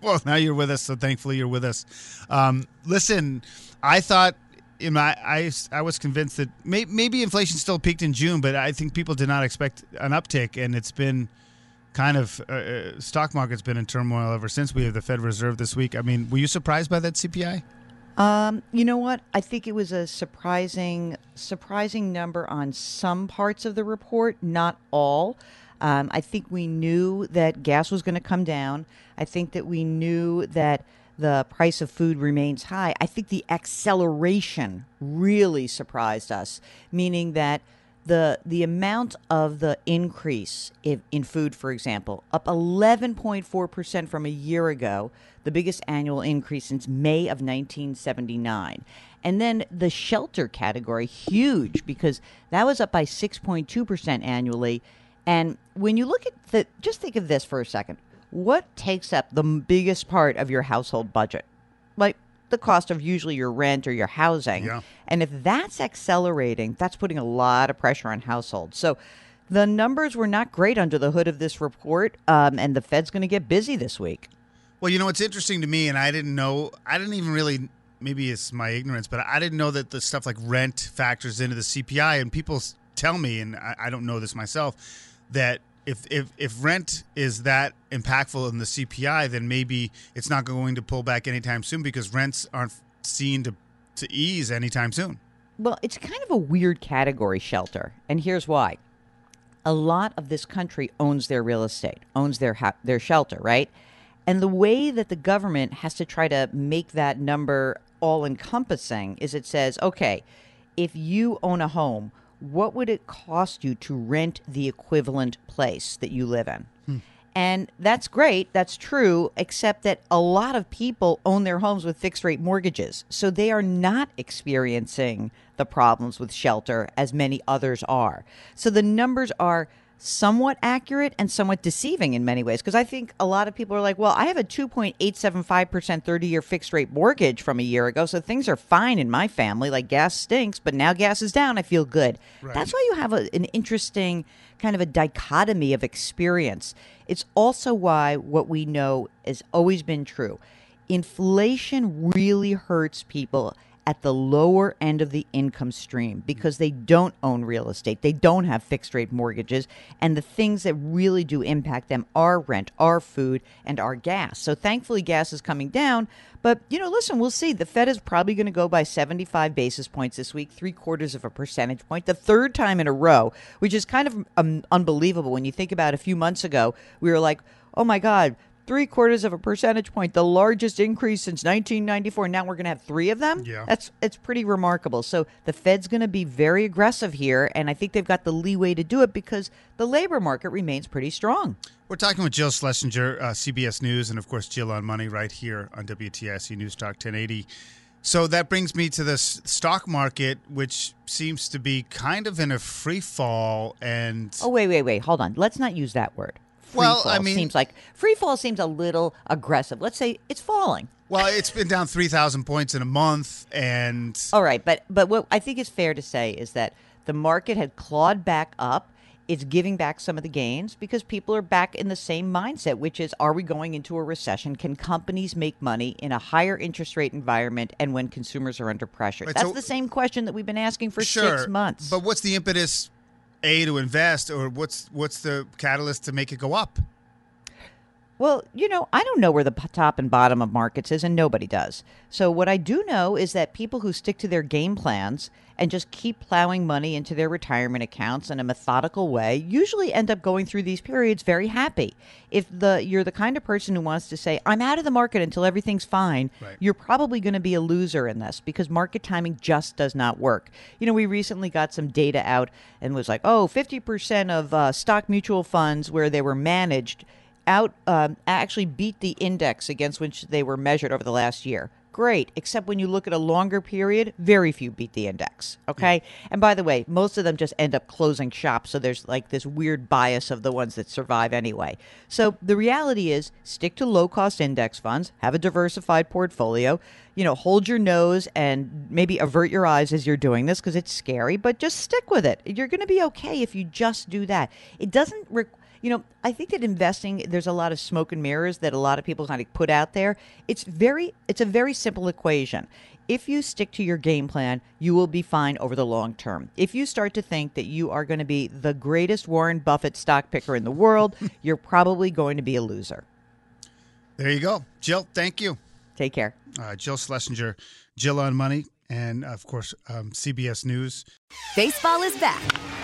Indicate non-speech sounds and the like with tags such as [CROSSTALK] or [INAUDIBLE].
Well, now you're with us, so thankfully you're with us. Um, listen, I thought in my I, I was convinced that may, maybe inflation still peaked in June, but I think people did not expect an uptick, and it's been kind of uh, uh stock market's been in turmoil ever since we have the Fed Reserve this week. I mean, were you surprised by that CPI? Um, you know what? I think it was a surprising surprising number on some parts of the report, not all. Um, I think we knew that gas was going to come down. I think that we knew that the price of food remains high. I think the acceleration really surprised us, meaning that the the amount of the increase in, in food, for example, up 11.4 percent from a year ago, the biggest annual increase since May of 1979. And then the shelter category, huge because that was up by 6.2 percent annually. And when you look at the, just think of this for a second what takes up the biggest part of your household budget? Like the cost of usually your rent or your housing. Yeah. And if that's accelerating, that's putting a lot of pressure on households. So the numbers were not great under the hood of this report, um, and the Fed's going to get busy this week. Well, you know, it's interesting to me, and I didn't know, I didn't even really, maybe it's my ignorance, but I didn't know that the stuff like rent factors into the CPI. And people tell me, and I, I don't know this myself, that if, if if rent is that impactful in the CPI, then maybe it's not going to pull back anytime soon because rents aren't seen to to ease anytime soon. Well, it's kind of a weird category, shelter, and here's why. A lot of this country owns their real estate, owns their ha- their shelter, right? And the way that the government has to try to make that number all encompassing is it says, okay, if you own a home, what would it cost you to rent the equivalent place that you live in? Hmm. And that's great, that's true, except that a lot of people own their homes with fixed rate mortgages. So they are not experiencing the problems with shelter as many others are. So the numbers are somewhat accurate and somewhat deceiving in many ways because I think a lot of people are like, well, I have a 2.875% 30 year fixed rate mortgage from a year ago, so things are fine in my family. Like gas stinks, but now gas is down. I feel good. That's why you have a, an interesting kind of a dichotomy of experience. It's also why what we know has always been true. Inflation really hurts people at the lower end of the income stream because they don't own real estate. They don't have fixed rate mortgages. And the things that really do impact them are rent, are food, and are gas. So thankfully, gas is coming down. But, you know, listen, we'll see. The Fed is probably going to go by 75 basis points this week, three quarters of a percentage point, the third time in a row, which is kind of um, unbelievable when you think about a few months ago. We were like, oh my God, three quarters of a percentage point, the largest increase since 1994. Now we're going to have three of them. Yeah. that's it's pretty remarkable. So the Fed's going to be very aggressive here, and I think they've got the leeway to do it because the labor market remains pretty strong. We're talking with Jill Schlesinger, uh, CBS News, and of course Jill on Money right here on WTIC News Talk 1080. So that brings me to the stock market, which seems to be kind of in a free fall. And Oh wait, wait, wait, hold on. Let's not use that word. Free Well, fall I mean- seems like free fall seems a little aggressive. Let's say it's falling. well, it's been down three thousand points in a month, and All right, but but what I think is fair to say is that the market had clawed back up. It's giving back some of the gains because people are back in the same mindset, which is are we going into a recession? Can companies make money in a higher interest rate environment and when consumers are under pressure? Right, That's so- the same question that we've been asking for sure, six months. But what's the impetus, a to invest, or what's what's the catalyst to make it go up? Well, you know, I don't know where the p- top and bottom of markets is, and nobody does. So, what I do know is that people who stick to their game plans and just keep plowing money into their retirement accounts in a methodical way usually end up going through these periods very happy. If the you're the kind of person who wants to say, "I'm out of the market until everything's fine," Right. you're probably going to be a loser in this because market timing just does not work. You know, we recently got some data out and was like, "Oh, 50% of uh, stock mutual funds where they were managed." Out um, actually beat the index against which they were measured over the last year. Great, except when you look at a longer period, very few beat the index. Okay. And by the way, most of them just end up closing shop. So there's like this weird bias of the ones that survive anyway. So the reality is stick to low cost index funds, have a diversified portfolio, you know, hold your nose and maybe avert your eyes as you're doing this because it's scary, but just stick with it. You're going to be okay if you just do that. It doesn't require you know, I think that investing there's a lot of smoke and mirrors that a lot of people kind of put out there. It's very it's a very simple equation. If you stick to your game plan, you will be fine over the long term. If you start to think that you are going to be the greatest Warren Buffett stock picker in the world, [LAUGHS] you're probably going to be a loser. There you go. Jill, thank you. Take care. Uh, Jill Schlesinger, Jill on Money, and of course, um, CBS News. Baseball is back,